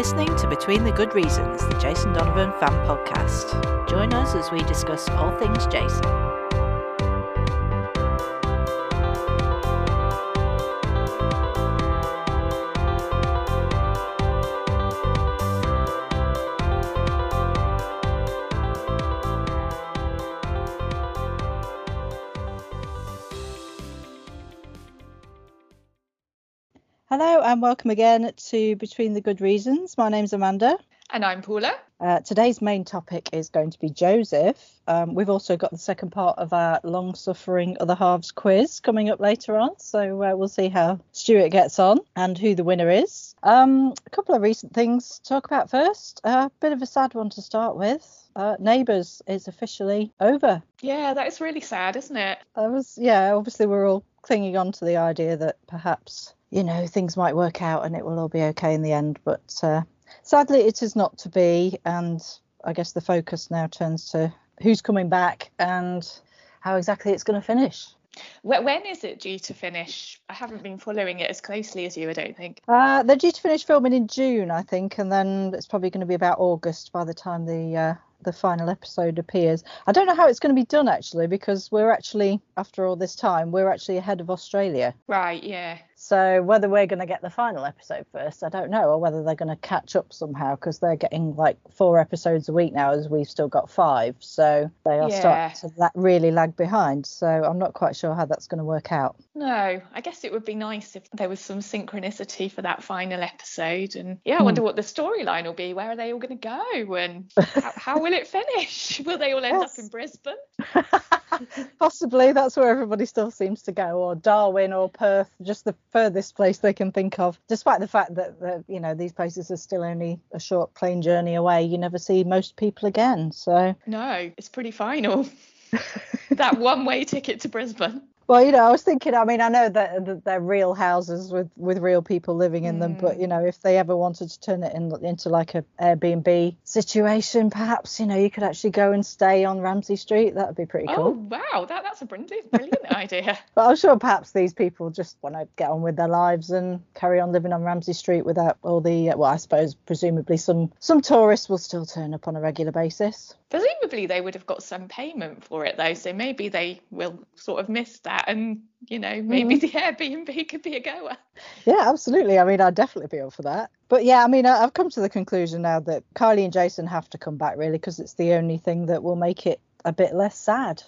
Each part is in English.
listening to Between the Good Reasons, the Jason Donovan fan podcast. Join us as we discuss all things Jason. And welcome again to Between the Good Reasons. My name's Amanda. And I'm Paula. Uh, today's main topic is going to be Joseph. Um, we've also got the second part of our long suffering other halves quiz coming up later on. So uh, we'll see how Stuart gets on and who the winner is. Um, a couple of recent things to talk about first. A uh, bit of a sad one to start with. Uh, Neighbours is officially over. Yeah, that is really sad, isn't it? I was, yeah, obviously we're all clinging on to the idea that perhaps you know things might work out and it will all be okay in the end but uh, sadly it is not to be and i guess the focus now turns to who's coming back and how exactly it's going to finish when is it due to finish? I haven't been following it as closely as you, I don't think. Uh, they're due to finish filming in June, I think, and then it's probably going to be about August by the time the uh, the final episode appears. I don't know how it's going to be done actually, because we're actually, after all this time, we're actually ahead of Australia. Right. Yeah. So whether we're going to get the final episode first, I don't know, or whether they're going to catch up somehow because they're getting like four episodes a week now, as we've still got five. So they are yeah. starting to la- really lag behind. So I'm not quite sure how that's going to work out. No, I guess it would be nice if there was some synchronicity for that final episode. And yeah, I wonder hmm. what the storyline will be. Where are they all going to go, and how, how, will it finish? Will they all end yes. up in Brisbane? Possibly. That's where everybody still seems to go, or Darwin or Perth, just the furthest place they can think of. Despite the fact that you know these places are still only a short plane journey away, you never see most people again. So no, it's pretty final. that one way ticket to Brisbane. Well, you know, I was thinking. I mean, I know that, that they're real houses with with real people living in mm. them, but you know, if they ever wanted to turn it in, into like a Airbnb situation, perhaps you know, you could actually go and stay on Ramsay Street. That would be pretty cool. Oh wow, that that's a brilliant brilliant idea. But I'm sure perhaps these people just want to get on with their lives and carry on living on Ramsay Street without all the. Well, I suppose presumably some some tourists will still turn up on a regular basis. Presumably they would have got some payment for it though, so maybe they will sort of miss that and you know maybe mm. the Airbnb could be a goer. Yeah, absolutely. I mean, I'd definitely be up for that. But yeah, I mean, I've come to the conclusion now that Kylie and Jason have to come back really because it's the only thing that will make it a bit less sad.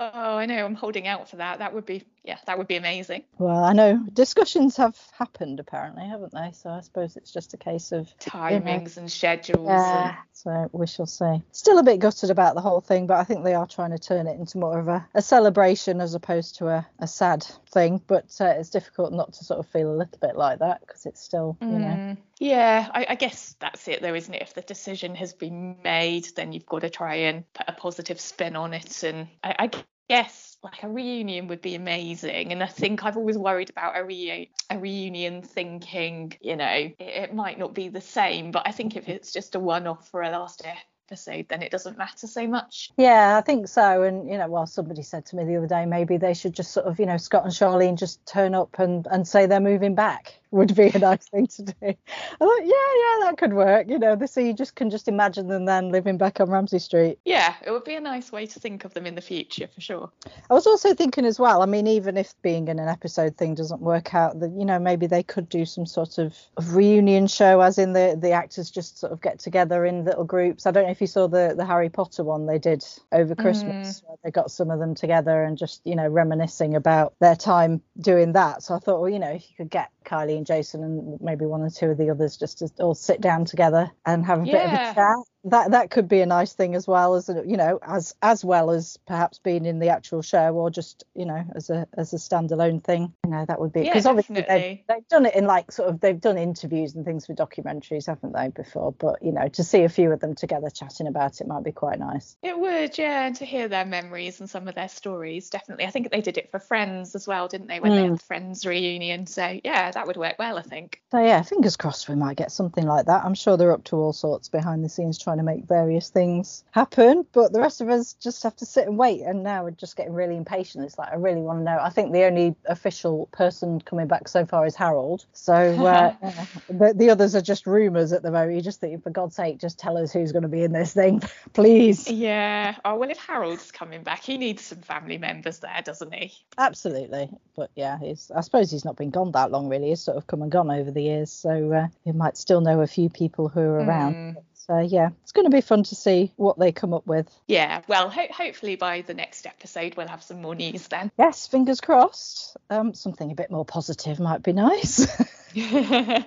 Oh, I know. I'm holding out for that. That would be, yeah, that would be amazing. Well, I know discussions have happened apparently, haven't they? So I suppose it's just a case of timings you know, and schedules. Yeah. And... So we shall see. Still a bit gutted about the whole thing, but I think they are trying to turn it into more of a, a celebration as opposed to a, a sad thing. But uh, it's difficult not to sort of feel a little bit like that because it's still, you mm. know. Yeah, I, I, guess that's it, though, isn't it? If the decision has been made, then you've got to try and put a positive spin on it. And I, I guess like a reunion would be amazing. And I think I've always worried about a, re- a reunion thinking, you know, it, it might not be the same. But I think if it's just a one off for a last episode, then it doesn't matter so much. Yeah, I think so. And you know, well, somebody said to me the other day, maybe they should just sort of, you know, Scott and Charlene just turn up and and say they're moving back would be a nice thing to do. I thought, yeah, yeah, that could work. You know, so you just can just imagine them then living back on Ramsay Street. Yeah, it would be a nice way to think of them in the future for sure. I was also thinking as well. I mean, even if being in an episode thing doesn't work out, that you know maybe they could do some sort of reunion show, as in the the actors just sort of get together in little groups. I don't know if you saw the the Harry Potter one they did over Christmas. Mm. they got some of them together and just you know reminiscing about their time doing that. So I thought, well, you know, if you could get Kylie and Jason and maybe one or two of the others just to all sit down together and have a yeah. bit of a chat that that could be a nice thing as well as you know as as well as perhaps being in the actual show or just you know as a as a standalone thing. You know that would be because yeah, obviously they've, they've done it in like sort of they've done interviews and things for documentaries haven't they before? But you know to see a few of them together chatting about it might be quite nice. It would yeah and to hear their memories and some of their stories definitely. I think they did it for friends as well didn't they when mm. they had friends reunion? So yeah that would work well i think. So yeah fingers crossed we might get something like that. I'm sure they're up to all sorts behind the scenes trying trying to make various things happen. But the rest of us just have to sit and wait. And now we're just getting really impatient. It's like I really want to know. I think the only official person coming back so far is Harold. So uh, the, the others are just rumours at the moment. You just think, for God's sake, just tell us who's going to be in this thing, please. Yeah. Oh well, if Harold's coming back, he needs some family members there, doesn't he? Absolutely. But yeah, he's. I suppose he's not been gone that long, really. He's sort of come and gone over the years, so uh, he might still know a few people who are around. Mm. So yeah, it's going to be fun to see what they come up with. Yeah. Well, ho- hopefully by the next episode we'll have some more news then. Yes, fingers crossed. Um, something a bit more positive might be nice.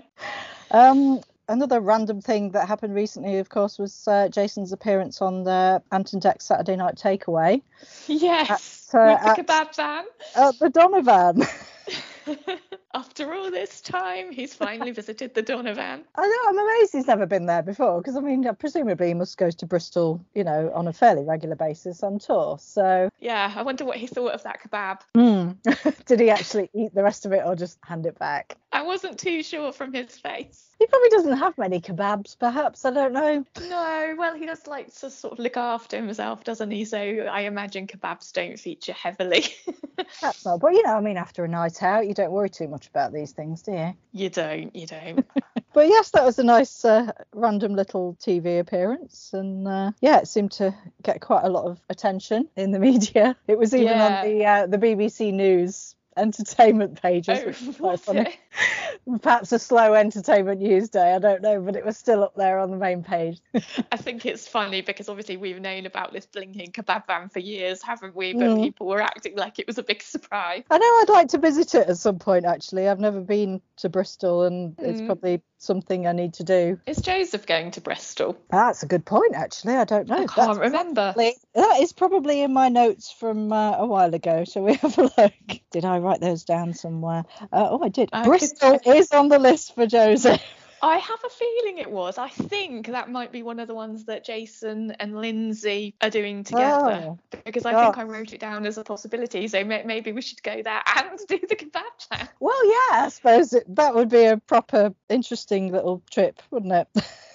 um, another random thing that happened recently, of course, was uh, Jason's appearance on the Ant and Dec Saturday Night Takeaway yes. At, uh, with the at- kebab van. at the Donervan. After all this time, he's finally visited the Donervan. I know, I'm amazed he's never been there before because I mean, presumably he must go to Bristol, you know, on a fairly regular basis on tour. So, Yeah, I wonder what he thought of that kebab. hmm, did he actually eat the rest of it or just hand it back? I wasn't too sure from his face. He probably doesn't have many kebabs, perhaps. I don't know. No, well, he does like to sort of look after himself, doesn't he? So I imagine kebabs don't feature heavily. Perhaps not. But, you know, I mean, after a night out, you don't worry too much about these things, do you? you don't, you don't. But yes, that was a nice uh, random little TV appearance, and uh, yeah, it seemed to get quite a lot of attention in the media. It was even Yeah. on the uh, the BBC News entertainment pages, Oh, which is quite was funny. it? Perhaps a slow entertainment news day, I don't know, but it was still up there on the main page. I think it's funny because obviously we've known about this blinking kebab van for years, haven't we? But Mm. people were acting like it was a big surprise. I know I'd like to visit it at some point. Actually, I've never been to Bristol, and it's Mm. probably something I need to do. Is Joseph going to Bristol? That's a good point, actually. I don't know. I can't remember. Probably- That is probably in my notes from uh, a while ago. Shall we have a look? Did I write those down somewhere? Uh, oh, I did. I Bristol is on the list for Joseph. I have a feeling it was. I think that might be one of the ones that Jason and Linzi are doing together. Oh. Because I think Oh. I wrote it down as a possibility. So may- maybe we should go there and do the kebab plan. Well, yeah, I suppose it, that would be a proper interesting little trip, wouldn't it?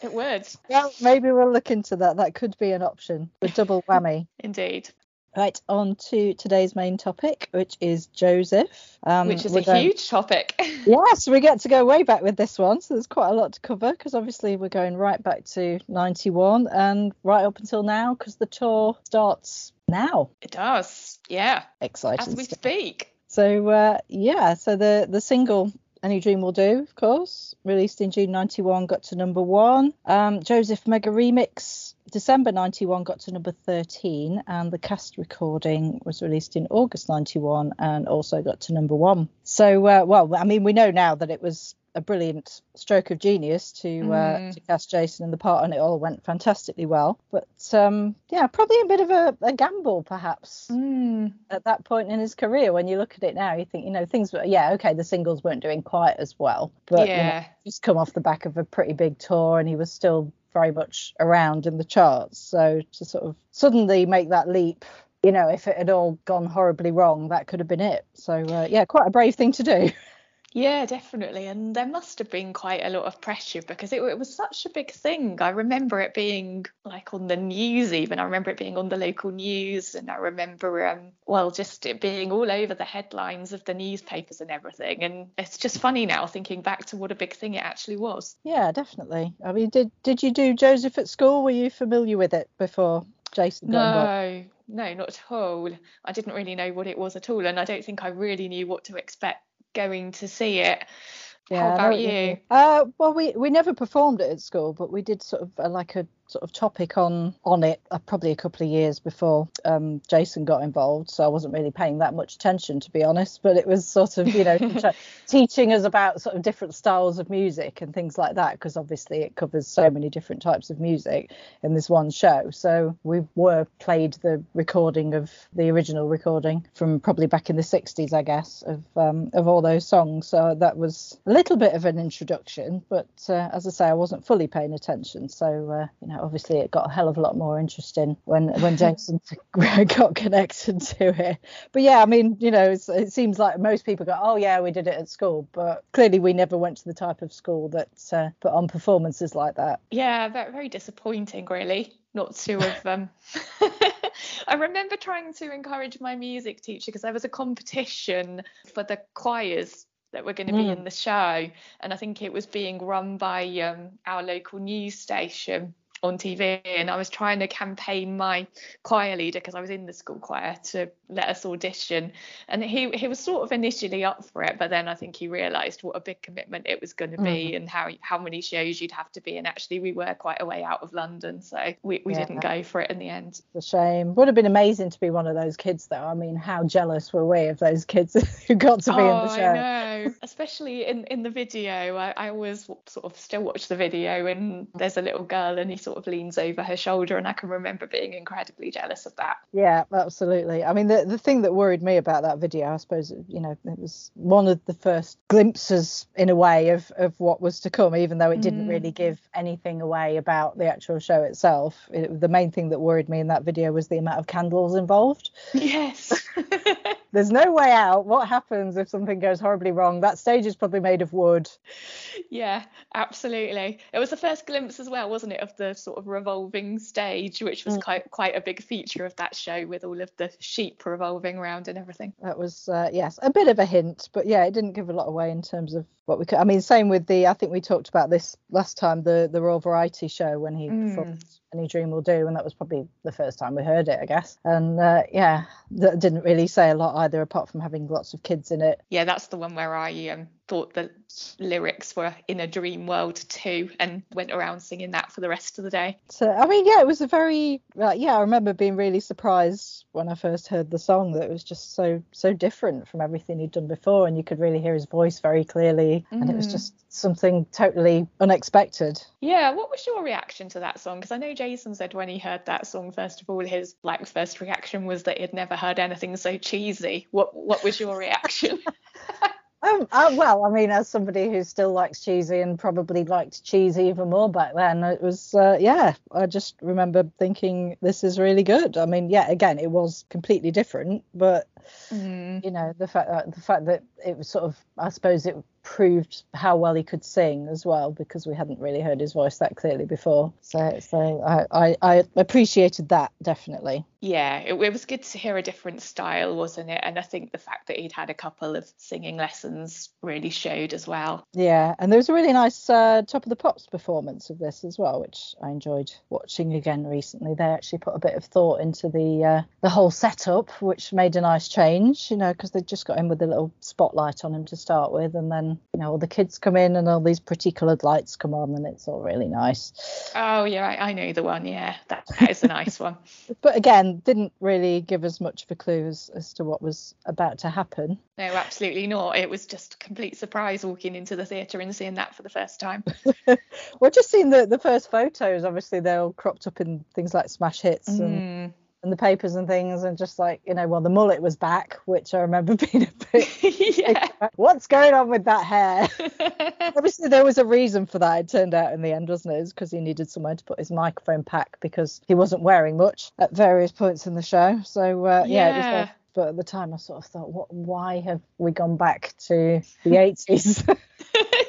It would, well, maybe we'll look into that. That could be an option. The double whammy. indeed. Right, on to today's main topic, which is Joseph. Um, Which is a going- huge topic. Yes, we get to go way back with this one, so there's quite a lot to cover because obviously we're going right back to 91 and right up until now because the tour starts now. it does. Yeah. Exciting. As we stuff. speak. So uh, yeah, so the the single Any Dream Will Do, of course, released in June 91, got to number one. Um, Joseph Mega Remix, December 91, got to number 13, and the cast recording was released in August 91 and also got to number one. So, uh, well, I mean, we know now that it was a brilliant stroke of genius to uh, Mm. to cast Jason in the part, and it all went fantastically well. But um, yeah, probably a bit of a, a gamble, perhaps Mm. at that point in his career when you look at it now you think you know things were yeah okay the singles weren't doing quite as well but you know, yeah. just come off the back of a pretty big tour and he was still very much around in the charts. So to sort of suddenly make that leap you know if it had all gone horribly wrong that could have been it. So uh, yeah quite a brave thing to do Yeah, definitely. And there must have been quite a lot of pressure because it, it was such a big thing. I remember it being like on the news, even. I remember it being on the local news. And I remember, um, well, just it being all over the headlines of the newspapers and everything. And it's just funny now thinking back to what a big thing it actually was. yeah definitely i mean did did you do joseph at school were you familiar with it before jason? No, no, not at all. I didn't really know what it was at all. And I don't think I really knew what to expect going to see it. Yeah, How about you? Uh, well, we we never performed it at school, but we did sort of uh, like a sort of topic on on it uh, probably a couple of years before um, Jason got involved. So I wasn't really paying that much attention, to be honest. But it was sort of you know teaching us about sort of different styles of music and things like that, because obviously it covers so many different types of music in this one show. So we were played the recording of the original recording from probably back in the 60s, I guess, of um, of all those songs. So that was a little bit of an introduction, but uh, as I say, I wasn't fully paying attention. So uh, you know, obviously it got a hell of a lot more interesting when when Jason got connected to it. But yeah, I mean, you know, it seems like most people go, oh yeah, we did it at school, but clearly we never went to the type of school that uh, put on performances like that. Yeah, very, very disappointing, really, not two of them. I remember trying to encourage my music teacher because there was a competition for the choirs that were going to be mm. in the show, and I think it was being run by um, our local news station on TV and I was trying to campaign my choir leader because I was in the school choir to let us audition. And he he was sort of initially up for it but then I think he realized what a big commitment it was going to be mm. and how how many shows you'd have to be and actually we were quite a way out of London so we, we yeah. didn't go for it in the end. It's a shame. Would have been amazing to be one of those kids though. I mean how jealous were we of those kids who got to be oh, in the show I know. Especially in in the video I, I always sort of still watch the video and there's a little girl and he sort of leans over her shoulder and I can remember being incredibly jealous of that. Yeah, absolutely. I mean the the thing that worried me about that video, I suppose, you know, it was one of the first glimpses in a way of of what was to come even though it didn't mm. really give anything away about the actual show itself. It, the main thing that worried me in that video was the amount of candles involved. Yes. There's no way out. What happens if something goes horribly wrong? That stage is probably made of wood. Yeah, absolutely. It was the first glimpse as well, wasn't it, of the sort of revolving stage, which was mm. quite quite a big feature of that show with all of the sheep revolving around and everything. That was uh, yes, a bit of a hint, but yeah, it didn't give a lot away in terms of what we could. I mean, same with the. I think we talked about this last time, the the Royal Variety Show when he mm. performed any dream will do and that was probably the first time we heard it i guess. And uh, yeah that didn't really say a lot either apart from having lots of kids in it. Yeah that's the one where i um, thought the lyrics were in a dream world too and went around singing that for the rest of the day so i mean yeah it was a very uh, yeah i remember being really surprised when i first heard the song that it was just so so different from everything he'd done before and you could really hear his voice very clearly mm. and it was mm. just something totally unexpected yeah what was your reaction to that song because i know jason said when he heard that song first of all his like first reaction was that he'd never heard anything so cheesy what what was your reaction Um, uh, well, I mean, as somebody who still likes cheesy and probably liked cheesy even more back then, it was, uh, yeah, I just remember thinking this is really good. I mean, yeah, again, it was completely different, but mm. you know, the fact that the fact that it was sort of, I suppose it proved how well he could sing as well because we hadn't really heard his voice that clearly before. So, so I, I, I appreciated that definitely. Yeah, it, it, was good to hear a different style, wasn't it? And I think the fact that he'd had a couple of singing lessons really showed as well. Yeah, and there was a really nice uh, Top of the Pops performance of this as well, which I enjoyed watching again recently. They actually put a bit of thought into the uh, the whole setup, which made a nice change, you know, because they just got in with a little spotlight on him to start with, and then you know all the kids come in and all these pretty coloured lights come on and it's all really nice. Oh yeah, I, I know the one. Yeah, that, that is a nice one. but again, didn't really give us much of a clue as, as to what was about to happen. No, absolutely not. It was just a complete surprise walking into the theatre and seeing that for the first time. well, just seeing the the first photos, obviously they're all cropped up in things like smash hits. Mm and the papers and things and just like you know well the mullet was back which i remember being a bit yeah. what's going on with that hair obviously there was a reason for that it turned out in the end wasn't it because he needed somewhere to put his microphone pack because he wasn't wearing much at various points in the show so uh, yeah, yeah it was but at the time I sort of thought, what? Why have we gone back to the 80s?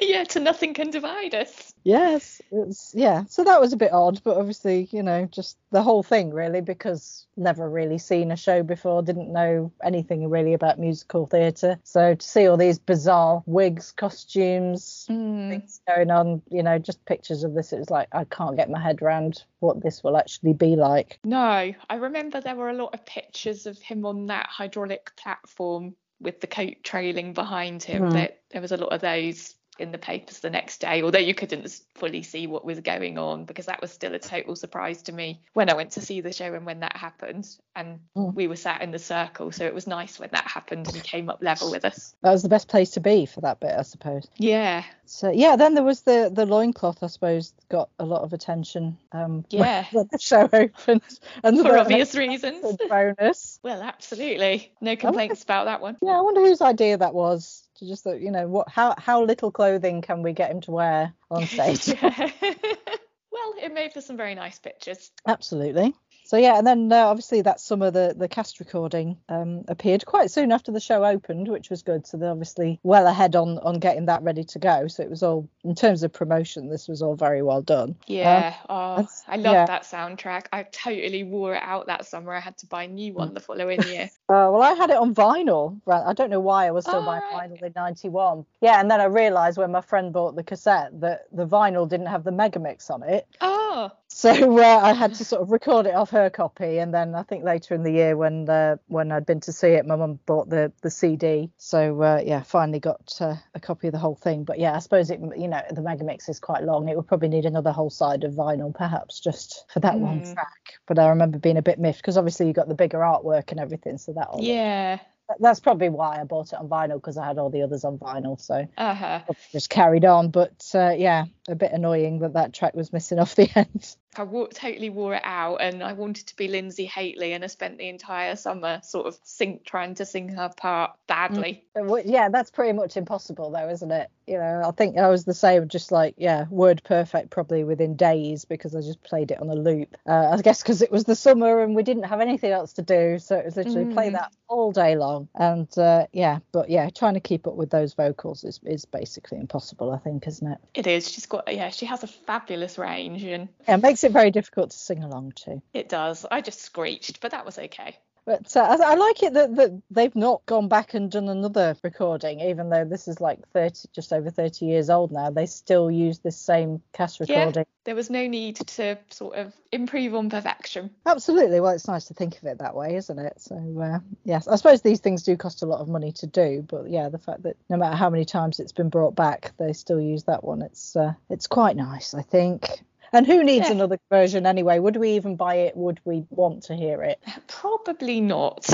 yeah, to nothing can divide us. Yes, it's yeah. So that was a bit odd, but obviously, you know, just the whole thing really, because never really seen a show before, didn't know anything really about musical theatre. So to see all these bizarre wigs, costumes, mm. things going on, you know, just pictures of this, it was like I can't get my head around what this will actually be like. No, I remember there were a lot of pictures of him on that hydraulic platform with the coat trailing behind him. Mm. That there was a lot of those in the papers the next day, although you couldn't fully see what was going on because that was still a total surprise to me when I went to see the show and when that happened. And mm. we were sat in the circle, so it was nice when that happened and came up level with us. That was the best place to be for that bit, I suppose. Yeah. So yeah, then there was the the loincloth, I suppose, got a lot of attention. Um, yeah. When the show opened, and for the, obvious reasons. Bonus. well, absolutely, no complaints wonder, about that one. Yeah, I wonder whose idea that was to just you know what how how little clothing can we get him to wear on stage well it made for some very nice pictures. Absolutely. So yeah, and then uh, obviously that summer the the cast recording um, appeared quite soon after the show opened, which was good. So they're obviously well ahead on on getting that ready to go. So it was all in terms of promotion, this was all very well done. Yeah. Um, oh, I love yeah. that soundtrack. I totally wore it out that summer. I had to buy a new one the following year. Uh, well, I had it on vinyl. I don't know why I was still oh, buying right. vinyl in '91. Yeah, and then I realised when my friend bought the cassette that the vinyl didn't have the megamix on it. Oh. So uh, I had to sort of record it off her copy, and then I think later in the year when uh, when I'd been to see it, my mum bought the the CD. So uh, yeah, finally got uh, a copy of the whole thing. But yeah, I suppose it you know the megamix is quite long. It would probably need another whole side of vinyl perhaps just for that mm. one hmm. track. But I remember being a bit miffed because obviously you got the bigger artwork and everything, so that yeah that's probably why I bought it on vinyl because I had all the others on vinyl. So uh-huh. just carried on. But uh, yeah, a bit annoying that that track was missing off the end. I totally wore it out, and I wanted to be Linzi Hateley, and I spent the entire summer sort of sing, trying to sing her part badly. Mm. Yeah, that's pretty much impossible, though, isn't it? You know, I think I was the same, just like yeah, word perfect probably within days because I just played it on a loop. Uh, I guess because it was the summer and we didn't have anything else to do, so it was literally mm. play that all day long. And uh, yeah, but yeah, trying to keep up with those vocals is is basically impossible, I think, isn't it? It is. She's got yeah, she has a fabulous range and yeah, makes it very difficult to sing along to. It does. I just screeched, but that was okay. But uh, I, I, like it that, that they've not gone back and done another recording, even though this is like 30, just over 30 years old now. They still use this same cast recording. Yeah, there was no need to sort of improve on perfection. Absolutely. Well, it's nice to think of it that way, isn't it? So, uh, yes, I suppose these things do cost a lot of money to do, but yeah, the fact that no matter how many times it's been brought back, they still use that one. It's uh, it's quite nice, I think. And who needs yeah. another version anyway? Would we even buy it? Would we want to hear it? Probably not.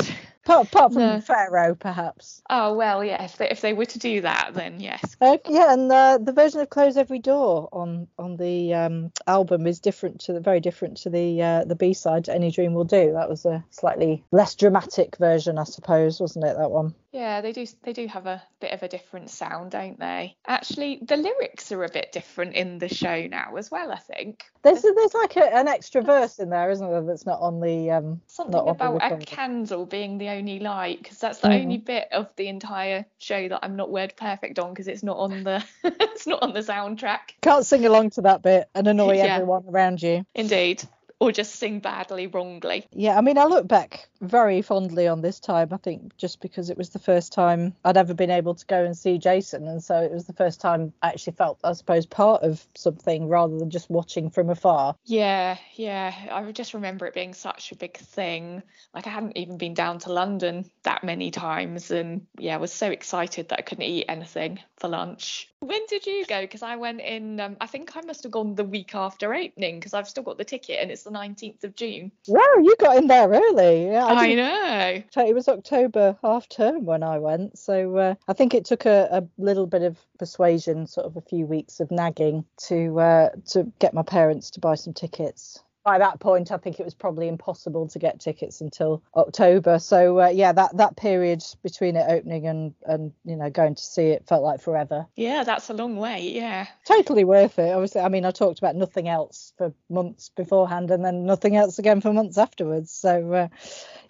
Apart, apart from no. Pharaoh, perhaps. Oh well, yeah. If they, if they were to do that, then yes. Uh, yeah, and uh, the version of "Close Every Door" on on the um, album is different to the very different to the uh, the B side. "Any Dream Will Do." That was a slightly less dramatic version, I suppose, wasn't it? That one. Yeah, they do they do have a bit of a different sound, don't they? Actually, the lyrics are a bit different in the show now as well. I think there's there's like a, an extra verse in there, isn't there? That's not on the um. Something about a candle being the only light, because that's the mm. only bit of the entire show that I'm not word perfect on, because it's not on the it's not on the soundtrack. Can't sing along to that bit and annoy yeah. everyone around you. Indeed or just sing badly wrongly. Yeah, I mean, I look back very fondly on this time. I think just because it was the first time I'd ever been able to go and see Jason, and so it was the first time I actually felt, I suppose, part of something rather than just watching from afar. Yeah, yeah. I just remember it being such a big thing. Like I hadn't even been down to London that many times, and yeah, I was so excited that I couldn't eat anything for lunch. When did you go? Because I went in. Um, I think I must have gone the week after opening because I've still got the ticket, and it's the 19th of June. Wow, you got in there early. Yeah, I, I know. It was October half term when I went, so uh, I think it took a, a, little bit of persuasion, sort of a few weeks of nagging to uh, to get my parents to buy some tickets by that point, I think it was probably impossible to get tickets until October. So uh, yeah, that that period between it opening and and you know going to see it felt like forever. Yeah, that's a long way. Yeah. Totally worth it. Obviously, I mean, I talked about nothing else for months beforehand, and then nothing else again for months afterwards. So uh,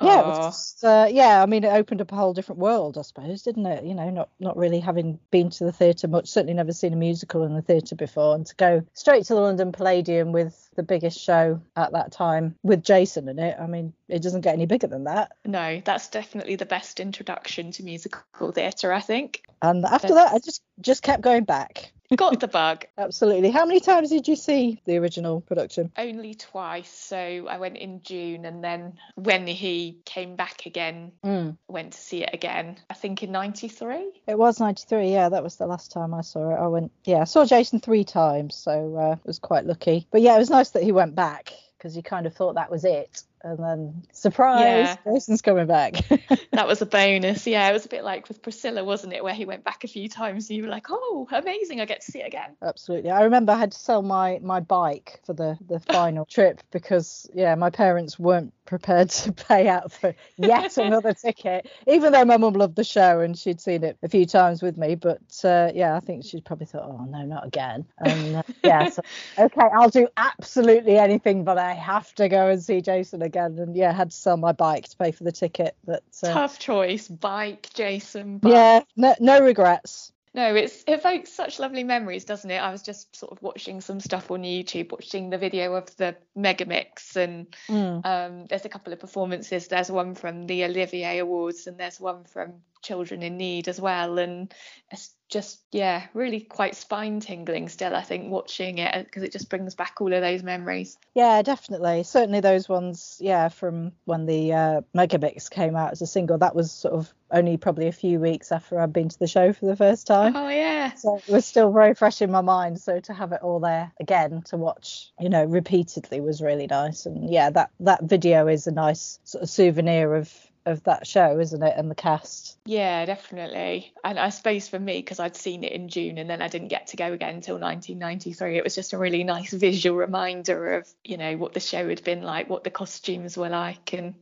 yeah, it was just, uh, yeah. I mean, it opened up a whole different world, I suppose, didn't it? You know, not not really having been to the theatre much, certainly never seen a musical in the theatre before, and to go straight to the London Palladium with the biggest show at that time with Jason in it. I mean, it doesn't get any bigger than that. No, that's definitely the best introduction to musical theatre, I think. And after that, I just just kept going back. Got the bug. Absolutely. How many times did you see the original production? Only twice. So I went in June and then when he came back again, mm. went to see it again. I think in 93. It was 93. Yeah, that was the last time I saw it. I went, yeah, I saw Jason three times. So uh, was quite lucky. But yeah, it was nice that he went back because you kind of thought that was it and then surprise, Yeah. Jason's coming back. that was a bonus. Yeah, it was a bit like with Priscilla, wasn't it, where he went back a few times and you were like, oh, amazing, I get to see it again. Absolutely. I remember I had to sell my my bike for the the final trip because yeah, my parents weren't prepared to pay out for yet another ticket, even though my mum loved the show and she'd seen it a few times with me. But uh, yeah, I think she probably thought, oh no, not again. And uh, yeah, so, okay, I'll do absolutely anything, but I have to go and see Jason again. And yeah, had to sell my bike to pay for the ticket. But uh, Tough choice, bike, Jason. Bike. yeah, no, no regrets. No, it's it evokes such lovely memories, doesn't it? I was just sort of watching some stuff on YouTube, watching the video of the Megamix, and Mm. um, there's a couple of performances. There's one from the Olivier Awards, and there's one from Children in Need as well. And it's just yeah, really quite spine tingling still. I think watching it because it just brings back all of those memories. Yeah, definitely. Certainly those ones, yeah, from when the uh, Megamix came out as a single. That was sort of only probably a few weeks after I'd been to the show for the first time. Oh yeah, So it was still very fresh in my mind. So to have it all there again to watch, you know, repeatedly was really nice. And yeah, that that video is a nice sort of souvenir of of that show, isn't it? And the cast. Yeah, definitely. And I suppose for me, because I'd seen it in June and then I didn't get to go again until 1993, it was just a really nice visual reminder of, you know, what the show had been like, what the costumes were like, and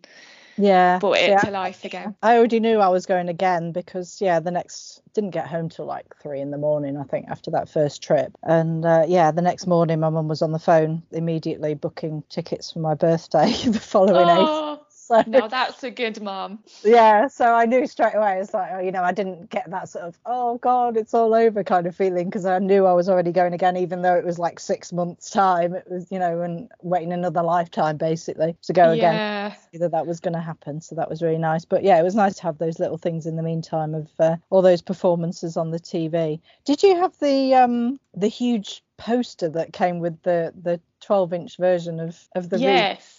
Yeah. brought it yeah. to life again. I already knew I was going again because yeah, the next didn't get home till like three in the morning, I think, after that first trip. And uh, yeah, the next morning my mum was on the phone immediately booking tickets for my birthday the following April. Oh, So now that's a good mom. yeah, so I knew straight away. It's like, oh, you know, I didn't get that sort of, oh God, it's all over kind of feeling because I knew I was already going again, even though it was like six months' time. It was, you know, and waiting another lifetime basically to go again. Yeah. That that was going to happen. So that was really nice. But yeah, it was nice to have those little things in the meantime of uh, all those performances on the TV. Did you have the um the huge poster that came with the the 12 inch version of of the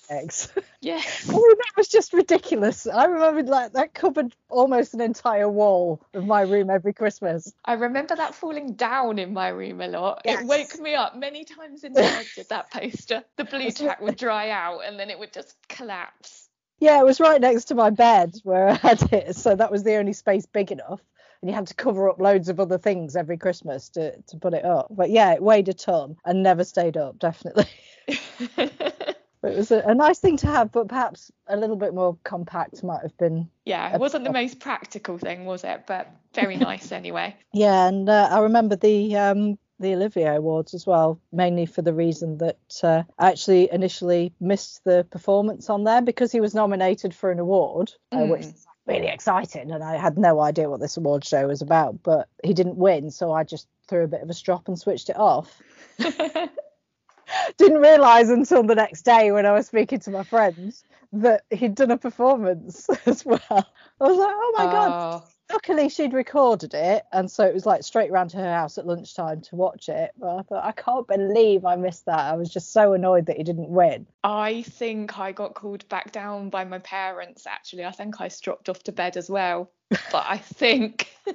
Yes. eggs? Yes. I mean, that was just ridiculous. I remember like that covered almost an entire wall of my room every Christmas. I remember that falling down in my room a lot. Yes. It woke me up many times in the night. Did that poster? The blue That's tack would dry out and then it would just collapse. Yeah, it was right next to my bed where I had it, so that was the only space big enough. And you had to cover up loads of other things every Christmas to to put it up. But yeah, it weighed a ton and never stayed up, definitely. It was a, a nice thing to have, but perhaps a little bit more compact might have been. yeah, it wasn't the most practical thing, was it? But very nice anyway. Yeah, and uh, I remember the um the Olivier Awards as well, mainly for the reason that uh, I actually initially missed the performance on there because he was nominated for an award, uh, which Mm. is really exciting, and I had no idea what this award show was about. But he didn't win, so I just threw a bit of a strop and switched it off. Didn't realise until the next day when I was speaking to my friends that he'd done a performance as well. I was like, oh my god, Oh, luckily she'd recorded it and so it was like straight round to her house at lunchtime to watch it but i thought i can't believe i missed that i was just so annoyed that he didn't win I think I got called back down by my parents actually. I think I dropped off to bed as well. But I think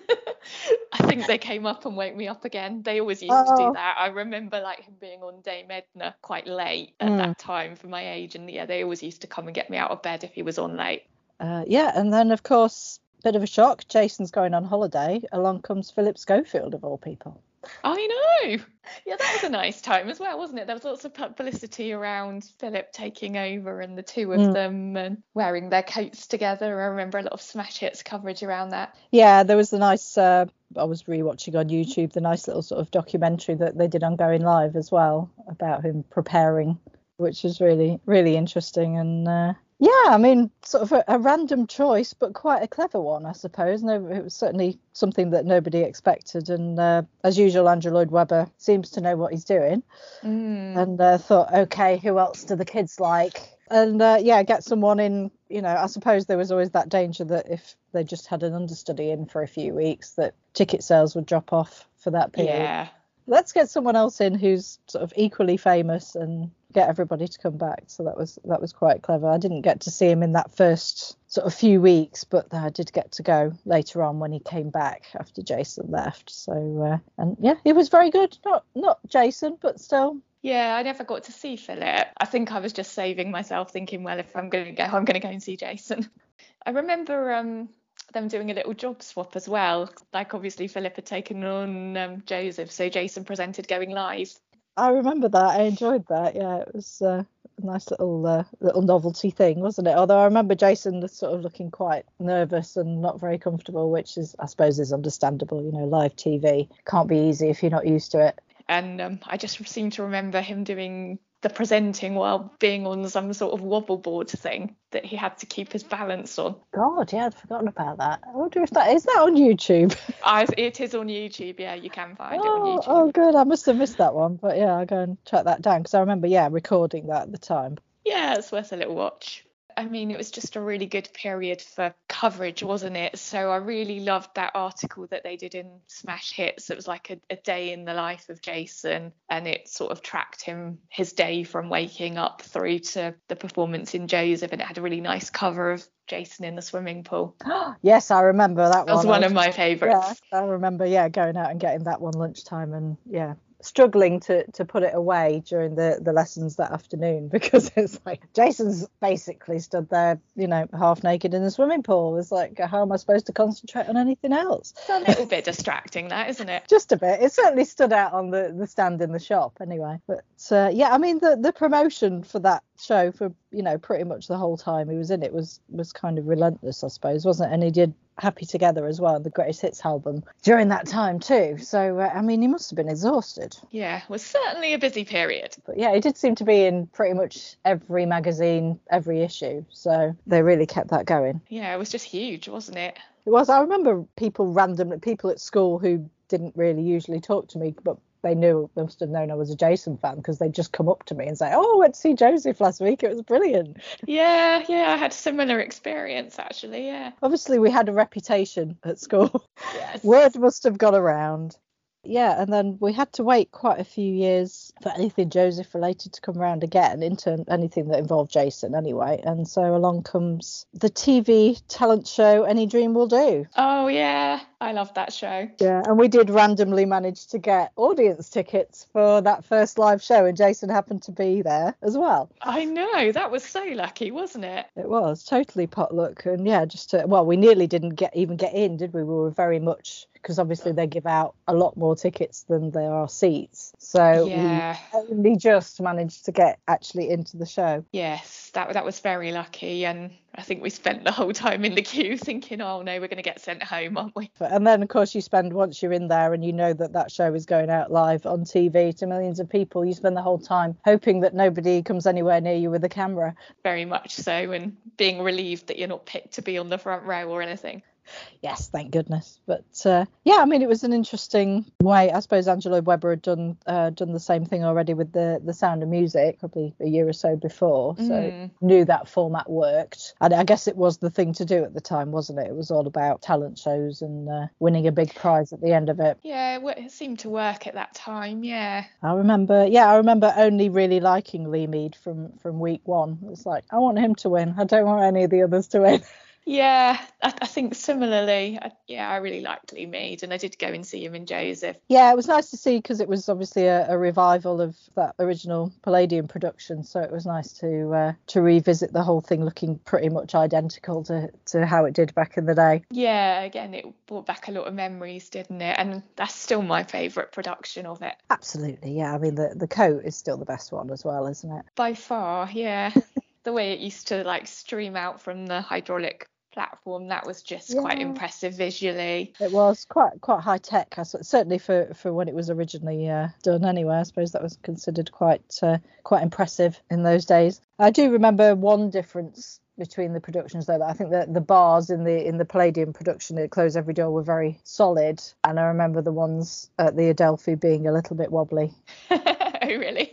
I think they came up and woke me up again. They always used to Oh. do that. I remember like him being on Dame Edna quite late at Mm. that time for my age and yeah, they always used to come and get me out of bed if he was on late. uh, yeah and then of course bit of a shock jason's going on holiday along comes philip schofield of all people I know. Yeah, that was a nice time as well, wasn't it? There was lots of publicity around Philip taking over and the two of Mm. them and wearing their coats together. I remember a lot of smash hits coverage around that. yeah there was the nice uh, i was rewatching on youtube the nice little sort of documentary that they did on going live as well about him preparing which was really really interesting and uh, yeah i mean sort of a, a random choice but quite a clever one i suppose no it was certainly something that nobody expected and uh, as usual andrew lloyd webber seems to know what he's doing Mm. and uh, thought okay who else do the kids like and uh, yeah get someone in you know i suppose there was always that danger that if they just had an understudy in for a few weeks that ticket sales would drop off for that period Yeah. Let's get someone else in who's sort of equally famous and get everybody to come back. So that was that was quite clever. I didn't get to see him in that first sort of few weeks but i did get to go later on when he came back after jason left. So uh, and yeah he was very good. Not not jason but still. Yeah, I never got to see Philip. I think I was just saving myself, thinking, well, if I'm going to go, I'm going to go and see Jason. I remember um, them doing a little job swap as well. Like, obviously, Philip had taken on um, Joseph, so Jason presented going live. I remember that. I enjoyed that. Yeah, it was uh, a nice little uh, little novelty thing, wasn't it? Although I remember Jason sort of looking quite nervous and not very comfortable, which is, I suppose, is understandable. You know, live TV can't be easy if you're not used to it. And um, I just seem to remember him doing the presenting while being on some sort of wobble board thing that he had to keep his balance on. God, yeah, I'd forgotten about that. I wonder if that is that on YouTube. I, it is on YouTube. Yeah, you can find oh, it on oh, YouTube. Oh, good. I must have missed that one, but yeah, I'll go and track that down because I remember, yeah, recording that at the time. Yeah, it's worth a little watch. I mean, it was just a really good period for coverage, wasn't it? So I really loved that article that they did in Smash Hits. It was like a, a, day in the life of Jason, and it sort of tracked him, his day from waking up through to the performance in Joseph, and it had a really nice cover of Jason in the swimming pool. yes, I remember that, that one. was one of my favourites. Yeah, I remember, yeah, going out and getting that one lunchtime, and yeah, struggling to to put it away during the the lessons that afternoon because it's like Jason's basically stood there, you know, half naked in the swimming pool. It's like how am I supposed to concentrate on anything else? It's a little bit distracting, that isn't it? Just a bit. It certainly stood out on the the stand in the shop anyway. But uh, yeah, I mean the the promotion for that show for you know pretty much the whole time he was in it was was kind of relentless, I suppose, wasn't it? And he did Happy Together as well, the Greatest Hits album during that time too. So uh, I mean, he must have been exhausted. Yeah, it was certainly a busy period. But yeah, he did seem to be in pretty much every magazine, every issue. So they really kept that going. Yeah, it was just huge, wasn't it? It was. I remember people randomly, people at school who didn't really usually talk to me, but they knew they must have known I was a Jason fan because they'd just come up to me and say, "Oh, I went to see Joseph last week. It was brilliant." Yeah, yeah, I had a similar experience actually. Yeah. Obviously, we had a reputation at school. Yes. Word must have gone around. Yeah, and then we had to wait quite a few years for anything Joseph related to come around again, into anything that involved Jason anyway. And so along comes the TV talent show Any Dream Will Do. Oh yeah, I love that show. Yeah, and we did randomly manage to get audience tickets for that first live show, and Jason happened to be there as well. I know that was so lucky, wasn't it? It was totally potluck, and yeah, just to, well, we nearly didn't get even get in, did we? We were very much because obviously they give out a lot more tickets than there are seats. So yeah. we only just managed to get actually into the show. Yes, that that was very lucky, and I think we spent the whole time in the queue thinking, oh no, we're going to get sent home, aren't we? And then of course you spend once you're in there and you know that that show is going out live on TV to millions of people, you spend the whole time hoping that nobody comes anywhere near you with a camera. Very much so, and being relieved that you're not picked to be on the front row or anything yes, thank goodness. But uh, yeah, I mean, it was an interesting way. I suppose Andrew Lloyd Webber had done uh, done the same thing already with the the Sound of Music probably a year or so before, so Mm. knew that format worked. And I guess it was the thing to do at the time, wasn't it? It was all about talent shows and uh, winning a big prize at the end of it. Yeah, it, it seemed to work at that time. Yeah. I remember, yeah, I remember only really liking Lee Mead from from week one. It's like I want him to win. I don't want any of the others to win. Yeah, I, I think similarly. I, yeah, I really liked Lee Mead, and I did go and see him in Joseph. Yeah, it was nice to see because it was obviously a, a revival of that original Palladium production. So it was nice to uh, to revisit the whole thing, looking pretty much identical to to how it did back in the day. Yeah, again, it brought back a lot of memories, didn't it? And that's still my favourite production of it Absolutely, yeah. I mean, the the coat is still the best one as well, isn't it? by far. Yeah, the way it used to like stream out from the hydraulic platform, that was just quite impressive visually. It was quite quite high tech, certainly for for when it was originally uh, done. Anyway, I suppose that was considered quite uh, quite impressive in those days. I do remember one difference between the productions though I think that the bars in the in the Palladium production at Close Every Door were very solid, and I remember the ones at the Adelphi being a little bit wobbly. oh, really?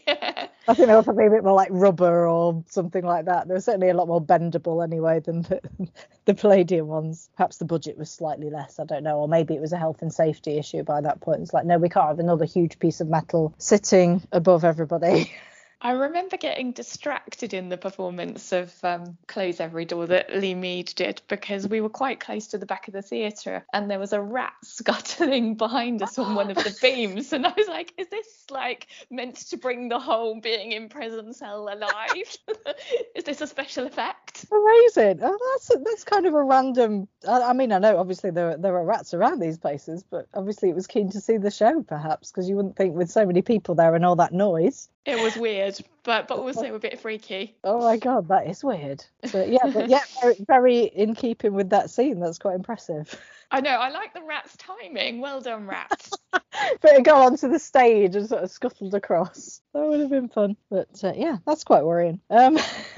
I think they were probably a bit more like rubber or something like that. They were certainly a lot more bendable anyway than the, the Palladium ones. Perhaps the budget was slightly less. I don't know, or maybe it was a health and safety issue by that point. It's like, no, we can't have another huge piece of metal sitting above everybody. I remember getting distracted in the performance of um, Close Every Door that Lee Mead did because we were quite close to the back of the theatre and there was a rat scuttling behind us on one of the beams. And I was like, is this like meant to bring the whole being in prison cell alive? is this a special effect? Amazing. Oh, that's that's kind of a random. I, I mean, I know obviously there there are rats around these places, but obviously it was keen to see the show, perhaps, because you wouldn't think with so many people there and all that noise. It was weird, but but also a bit freaky. Oh my god, that is weird. Yeah, but yeah, very, very in keeping with that scene. That's quite impressive. I know. I like the rat's timing. Well done, rats. but it go onto the stage and sort of scuttled across. That would have been fun. But uh, yeah, that's quite worrying. Um,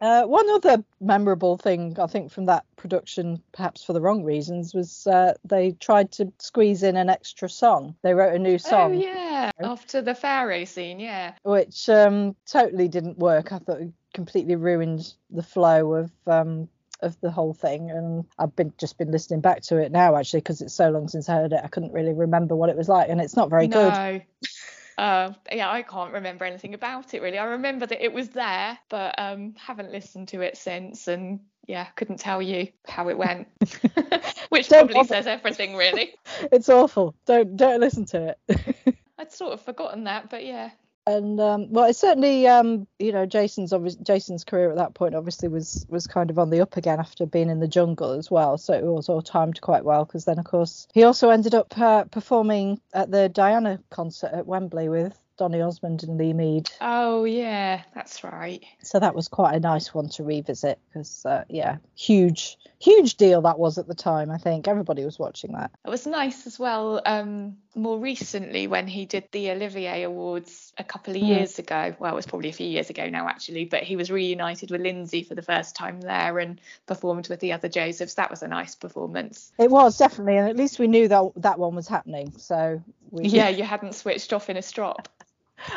uh, one other memorable thing I think from that production, perhaps for the wrong reasons, was uh, they tried to squeeze in an extra song. They wrote a new song. oh song. yeah, after the Pharaoh scene, yeah. which um, totally didn't work. I thought it completely ruined the flow of um, of the whole thing. And I've been just been listening back to it now actually because it's so long since I heard it. I couldn't really remember what it was like, and it's not very good. No. Uh, yeah, I can't remember anything about it really. I remember that it was there, but um, haven't listened to it since, and yeah, couldn't tell you how it went, which Don't probably bother. says everything really. It's awful. Don't don't listen to it. I'd sort of forgotten that, but yeah. And um, well, it's certainly um, you know Jason's Jason's career at that point obviously was was kind of on the up again after being in the jungle as well. So it was all timed quite well because then of course he also ended up uh, performing at the Diana concert at Wembley with Donny Osmond and Lee Mead. Oh yeah, that's right. So that was quite a nice one to revisit because uh, yeah, huge huge deal that was at the time. I think everybody was watching that. It was nice as well. Um, more recently, when he did the Olivier Awards a couple of Mm. years ago, well, it was probably a few years ago now, actually, but he was reunited with Linzi for the first time there and performed with the other Josephs. That was a nice performance. It was definitely, and at least we knew that that one was happening. So we, Yeah, you hadn't switched off in a strop.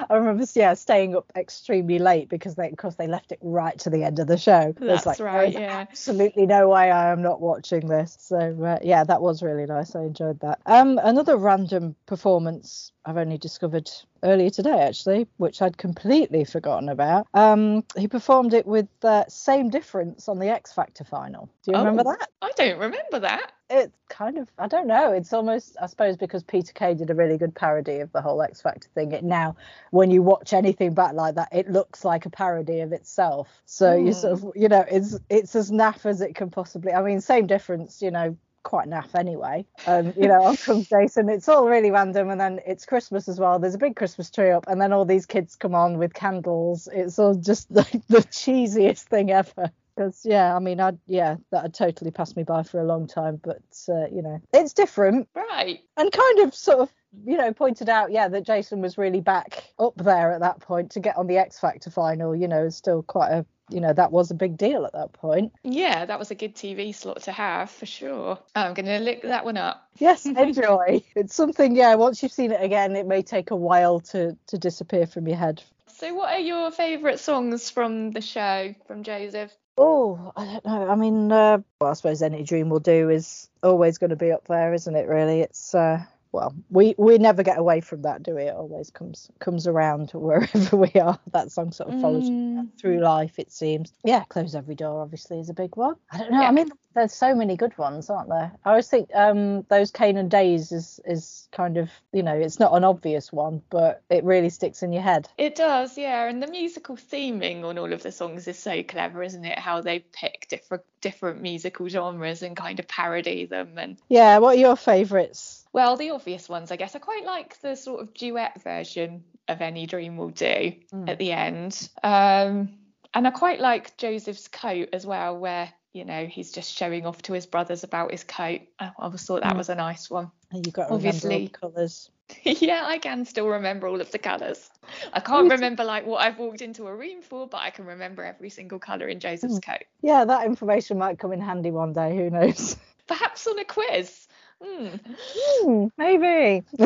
I remember, yeah, staying up extremely late because they, of course, they left it right to the end of the show. That's like, right, yeah. Absolutely no way I am not watching this. So uh, yeah, that was really nice. I enjoyed that. Um, another random performance I've only discovered earlier today, actually, which I'd completely forgotten about. Um, he performed it with uh, Same Difference on the X Factor final. Do you remember Oh, that? I don't remember that. it's kind of I don't know. It's almost I suppose because Peter Kay did a really good parody of the whole X Factor thing. It now when you watch anything back like that, it looks like a parody of itself. So you sort of you know it's it's as naff as it can possibly. I mean, same difference, you know. Quite naff anyway. Um, you know, on comes Jason. It's all really random, and then it's Christmas as well. There's a big Christmas tree up, and then all these kids come on with candles. It's all just like the cheesiest thing ever because yeah i mean i yeah that had totally passed me by for a long time but uh, you know it's different Right. and kind of sort of you know pointed out yeah that jason was really back up there at that point to get on the x factor final you know is still quite a you know that was a big deal at that point Yeah, that was a good TV slot to have for sure. I'm going to look that one up. yes enjoy it's something yeah once you've seen it again it may take a while to to disappear from your head So, what are your favourite songs from the show from Joseph? Oh, I don't know. I mean, uh, well, I suppose any dream will do is always going to be up there, isn't it? Really, it's uh, well, we we never get away from that, do we? It always comes comes around wherever we are. That song sort of follows you through life, it seems. Yeah, close every door obviously is a big one. I don't know. Yeah. I mean, there's so many good ones, aren't there? I always think um those Canaan Days is is kind of you know it's not an obvious one, but it really sticks in your head. It does, yeah. And the musical theming on all of the songs is so clever, isn't it? How they pick different different musical genres and kind of parody them. And Yeah. What are your favourites? Well, the obvious ones, I guess. I quite like the sort of duet version of Any Dream Will Do Mm. at the end. Um, and I quite like Joseph's coat as well, where you know he's just showing off to his brothers about his coat. I always thought that Mm. was a nice one. You've got to remember all Obviously. the colours. yeah, I can still remember all of the colours. I can't Me remember like what I've walked into a room for, but I can remember every single colour in Joseph's coat. Yeah, that information might come in handy one day. Who knows? Perhaps on a quiz. Hmm. Hmm, maybe.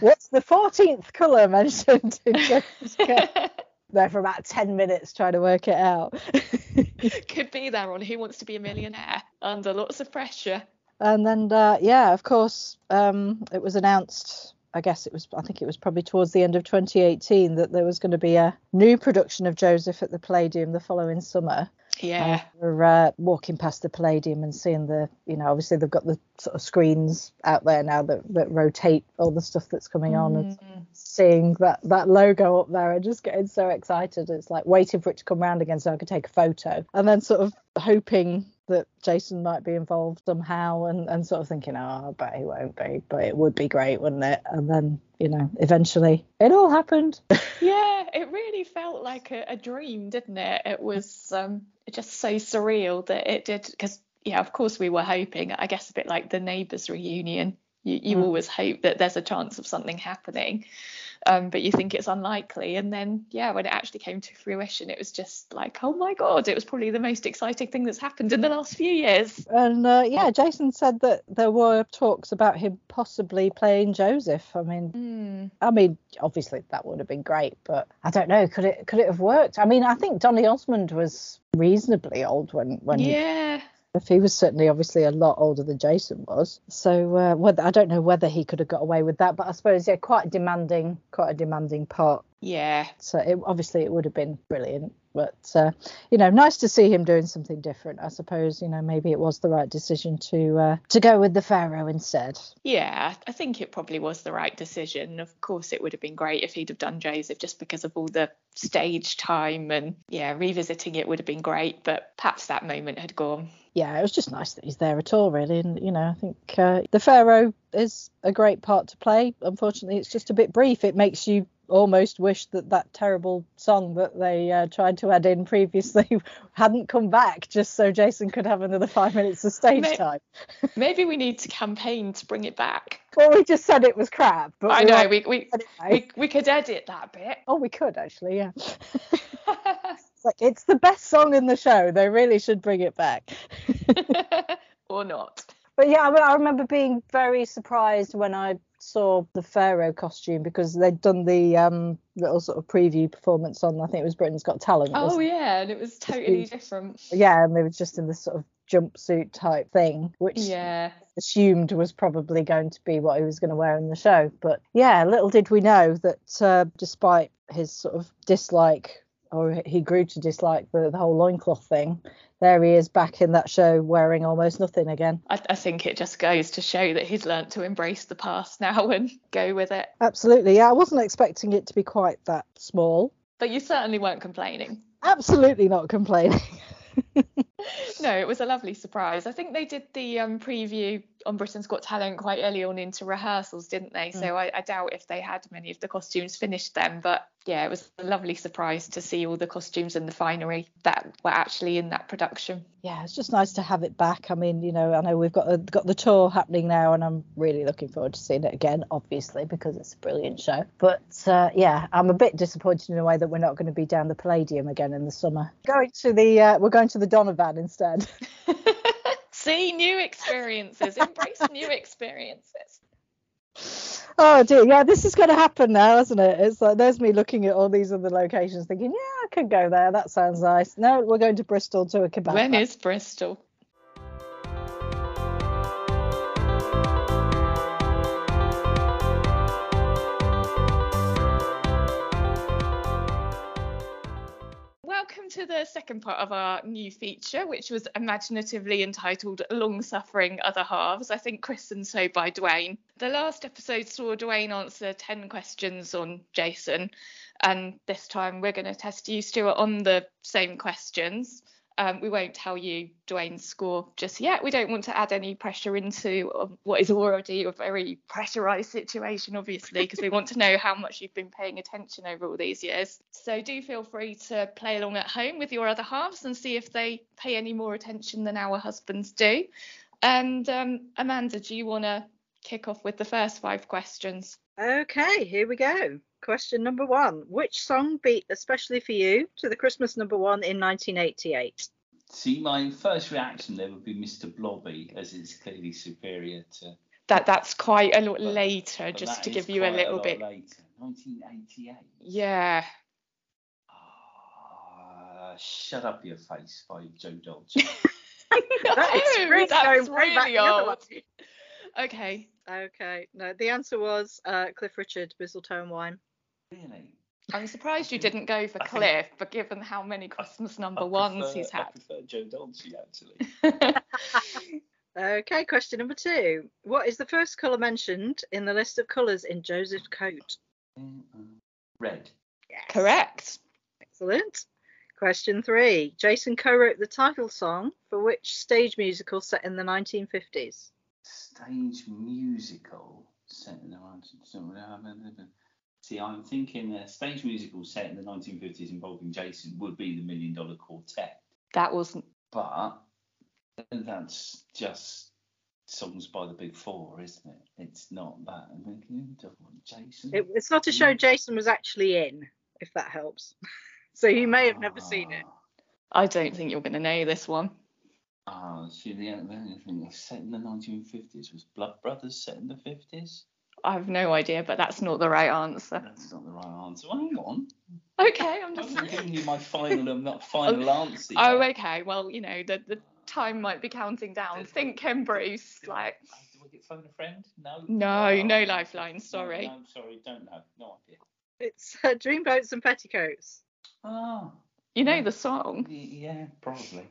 What's the 14th colour mentioned in There for about 10 minutes trying to work it out. Could be there on Who Wants to Be a Millionaire under lots of pressure. and then, uh, yeah, of course, um, it was announced I guess it was, I think it was probably towards the end of 2018 that there was going to be a new production of Joseph at the Palladium the following summer. Yeah. Uh, we're uh, walking past the Palladium and seeing the, you know, obviously they've got the sort of screens out there now that, that rotate all the stuff that's coming on and Mm. seeing that, that logo up there and just getting so excited. It's like waiting for it to come round again so I could take a photo and then sort of hoping that Jason might be involved somehow and, and sort of thinking, oh, I bet he won't be, but it would be great, wouldn't it? And then, you know, eventually it all happened. Yeah, it really felt like a, a dream, didn't it? It was um, just so surreal that it did. Because, yeah, of course, we were hoping, I guess, a bit like the Neighbours reunion. You, you Mm. always hope that there's a chance of something happening, um, but you think it's unlikely. And then, yeah, when it actually came to fruition, it was just like, oh my God, it was probably the most exciting thing that's happened in the last few years. And uh, yeah, Jason said that there were talks about him possibly playing Joseph. I mean, Mm. I mean, obviously that would have been great, but I don't know. Could it could it have worked? I mean, I think Donny Osmond was reasonably old when when he, Yeah. if he was certainly obviously a lot older than Jason was. So uh, whether I don't know whether he could have got away with that, but I suppose yeah, quite a demanding, quite a demanding part. Yeah. So it, obviously it would have been brilliant. But uh, you know, nice to see him doing something different. I suppose you know maybe it was the right decision to uh, to go with the Pharaoh instead. Yeah, I think it probably was the right decision. Of course, it would have been great if he'd have done Joseph just because of all the stage time and yeah, revisiting it would have been great, but perhaps that moment had gone. yeah, it was just nice that he's there at all, really. And you know, I think uh, the Pharaoh is a great part to play. Unfortunately, it's just a bit brief. It makes you almost wish that that terrible song that they uh, tried to add in previously hadn't come back, just so Jason could have another five minutes of stage May- time. Maybe we need to campaign to bring it back. Well, we just said it was crap, but I we know we we, anyway. we we could edit that bit. Oh, we could actually, yeah. It's like it's the best song in the show. They really should bring it back. or not. But yeah, I, mean, I remember being very surprised when I saw the Pharaoh costume because they'd done the um, little sort of preview performance on, I think it was Britain's Got Talent. Oh yeah, and it was totally different. yeah, and they were just in this sort of jumpsuit type thing, which Yeah. assumed was probably going to be what he was going to wear in the show. But yeah, little did we know that uh, despite his sort of dislike, or he grew to dislike the, the whole loincloth thing, there he is back in that show wearing almost nothing again. I, I think it just goes to show that he's learnt to embrace the past now and go with it. Absolutely, yeah. I wasn't expecting it to be quite that small. But you certainly weren't complaining. Absolutely not complaining. No, it was a lovely surprise. I think they did the um, preview on Britain's Got Talent quite early on into rehearsals, didn't they? So I, I doubt if they had many of the costumes finished then. But yeah, it was a lovely surprise to see all the costumes and the finery that were actually in that production. yeah, it's just nice to have it back. I mean, you know, I know we've got the, got the tour happening now, and I'm really looking forward to seeing it again, obviously, because it's a brilliant show. But uh, yeah, I'm a bit disappointed in a way that we're not going to be down the Palladium again in the summer. Going to the uh, we're going to the Donervan instead. see new experiences, embrace new experiences. Oh dear, yeah, this is going to happen now, isn't it? It's like there's me looking at all these other locations, thinking, yeah, I could go there. That sounds nice. No, we're going to Bristol to a kebab. When is Bristol? To the second part of our new feature, which was imaginatively entitled Long Suffering Other Halves, I think christened so by Dwayne. The last episode saw Dwayne answer 10 questions on Jason, and this time we're going to test you, Stuart, on the same questions. Um, we won't tell you Dwayne's score just yet. We don't want to add any pressure into um, what is already a very pressurized situation, obviously, because we want to know how much you've been paying attention over all these years. So do feel free to play along at home with your other halves and see if they pay any more attention than our husbands do. And um, Amanda, do you want to kick off with the first five questions? Okay, here we go. Question number one. Which song beat especially for you to the Christmas number one in 1988? See, my first reaction there would be Mr. Blobby, as it's clearly superior to. That that's quite a lot But- later, but just to give you a quite little lot bit. later. 1988. Yeah. Ah, shut up your face by Joe Dolce. no, That is really that's going way back really the other old. Way. Okay. Okay. No, the answer was uh, Cliff Richard, Mistletoe and Wine. Really? I'm surprised you didn't go for I think- Cliff, but given how many Christmas number I ones prefer- he's had. I had. prefer Joe Dolce actually. Okay, question number two. What is the first colour mentioned in the list of colours in Joseph's coat? Red. Yes. Correct. Excellent. Question three. Jason co-wrote the title song for which stage musical set in the 1950s? Stage musical set in the 1950s. Uh, uh, uh, see, I'm thinking a stage musical set in the 1950s involving Jason would be the Million Dollar Quartet, That wasn't. but that's just songs by the Big Four, isn't it? It's not that. I mean, Jason. It, it's not a show mm. Jason was actually in, if that helps. so you may have never seen it. Ah. I don't think you're going to know this one. Ah, see, the only thing that's set in the 1950s was Blood Brothers set in the 50s. I have no idea, but that's not the right answer. That's not the right answer. Well, hang on. Okay, I'm I'm just. giving you my final, um, not final answer. Oh, okay. Well, you know, the, the time might be counting down. Think Ken Bruce, Do I- like. Do I get phone a friend? No. No, Oh, no lifeline, no, sorry. No, sorry, don't know. No idea. It's uh, Dreamboats and Petticoats. Ah, You know the song. y- yeah, probably.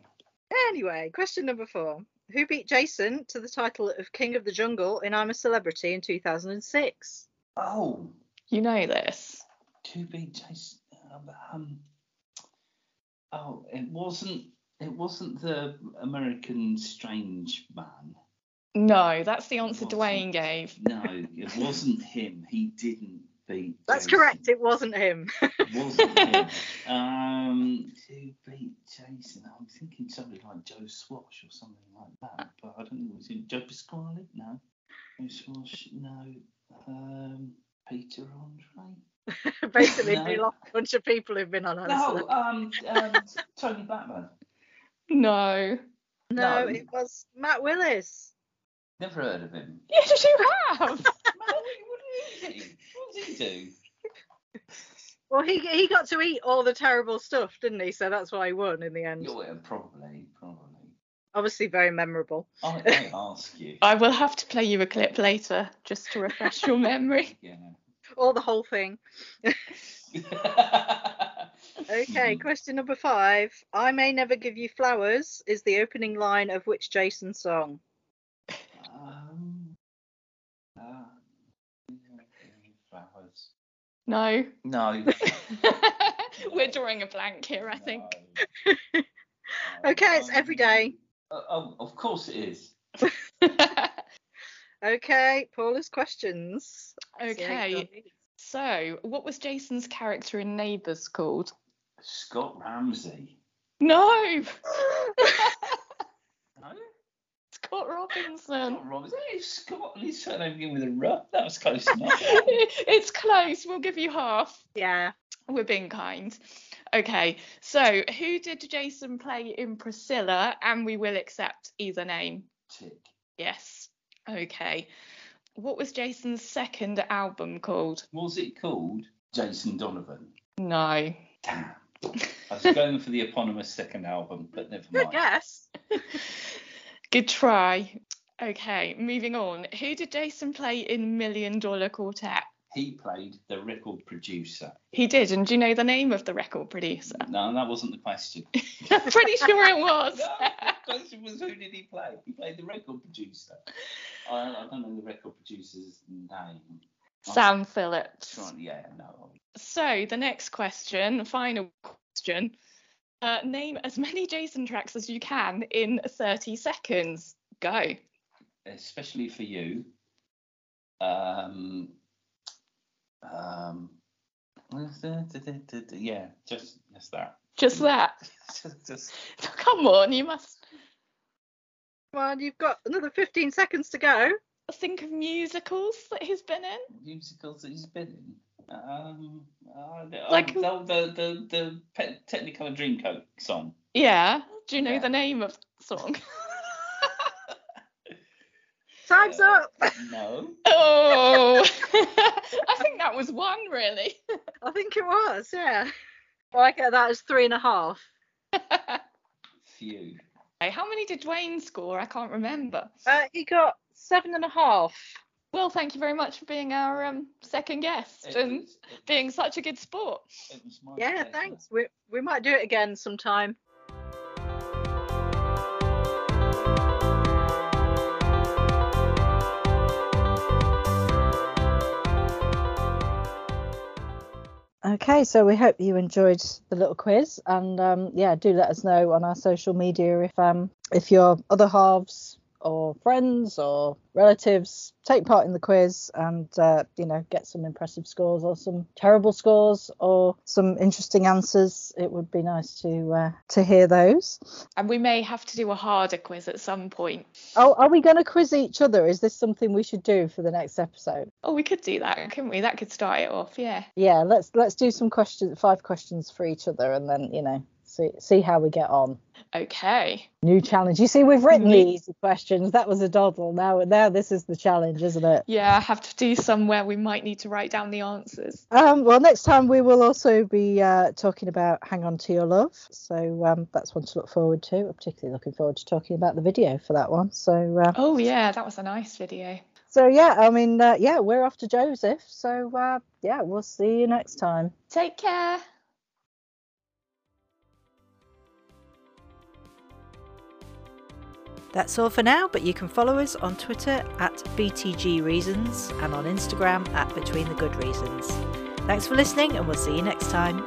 Anyway, question number four. Who beat Jason to the title of King of the Jungle in I'm a Celebrity in 2006? Oh, You know this. to be Jason. Um, um, oh, it wasn't. It wasn't the American Strange Man. No, that's the answer Dwayne gave. No, it wasn't him. He didn't beat. That's Jason. correct. It wasn't him. It wasn't him. Um, to beat Jason, I'm thinking somebody like Joe Swash or something like that, but I don't think it was him. Joe Pasquale? No. Joe Swash? No. Um, Peter Andre? Basically, No. we lost a bunch of people who've been on I'm No, um, um, Tony Blackburn. No. No, no. it was Matt Willis. Never heard of him. Yes, you have. Man, what, what did he do? What did he do? Well, he he got to eat all the terrible stuff, didn't he? So that's why he won in the end. Yeah, well, probably, probably. Obviously, very memorable. I, I ask you. I will have to play you a clip later just to refresh your memory. Yeah. All the whole thing. Okay, question number five. I may never give you flowers is the opening line of which Jason song? Um, uh, flowers. No. No. We're drawing a blank here, I think. Okay, it's every day. Uh, oh, of course it is. Okay, Paula's questions. See how you okay. So, what was Jason's character in Neighbours called? Scott Ramsey. No. No? Scott Robinson. Scott Ramsey. Hey, Scott. At least surname begin with a R. That was close enough. it's close. We'll give you half. Yeah. We're being kind. Okay, so who did Jason play in Priscilla? And we will accept either name. Tick. Yes. Okay. What was Jason's second album called? Was it called Jason Donovan? No. Damn. I was going for the eponymous second album, but never mind. guess. Good try. Okay, moving on. Who did Jason play in Million Dollar Quartet? He played the record producer. He did, and do you know the name of the record producer? No, that wasn't the question. I'm pretty sure it was. No, the question was who did he play? He played the record producer. I, I don't know the record producer's name. Sam Phillips. Yeah, no. So the next question, final question. Uh, name as many Jason tracks as you can in 30 seconds. Go. Especially for you. Um, um, yeah, just just that. Just that. just, just Come on, you must Well, you've got another 15 seconds to go. think of musicals that he's been in. musicals that he's been in. Um, uh, Like- the the the, the Pe- Technicolor Dreamcoat song. Yeah. Do you know Yeah. the name of the song? Time's Uh, up. No. oh, I think that was one really. I think it was, yeah. Well, I get that as three and a half. Few. How many did Dwayne score? I can't remember. Uh, he got seven and a half. Well, thank you very much for being our um, second guest It and was- it being was- such a good sport. it was my Yeah, pleasure. thanks. We we might do it again sometime. Okay, so we hope you enjoyed the little quiz, and um, yeah, do let us know on our social media if um if your other halves or friends or relatives take part in the quiz and uh, you know get some impressive scores or some terrible scores or some interesting answers. It would be nice to uh, to hear those. And we may have to do a harder quiz at some point. Oh, are we going to quiz each other? Is this something we should do for the next episode? Oh, we could do that, couldn't we? That could start it off, yeah. Yeah, let's let's do some questions, five questions for each other, and then you know see see how we get on. Okay. New challenge. You see, we've written the easy questions. That was a doddle. Now now this is the challenge, isn't it? Yeah, I have to do some where we might need to write down the answers. Um, well, next time we will also be uh, talking about Hang On to Your Love. So um, that's one to look forward to. I'm particularly looking forward to talking about the video for that one. So, uh, Oh, yeah, that was a nice video. so yeah, I mean, uh, yeah, we're off to Joseph. So, uh, yeah, we'll see you next time. Take care. That's all for now, but you can follow us on Twitter at BTG Reasons and on Instagram at Between the Good Reasons. Thanks for listening, and we'll see you next time.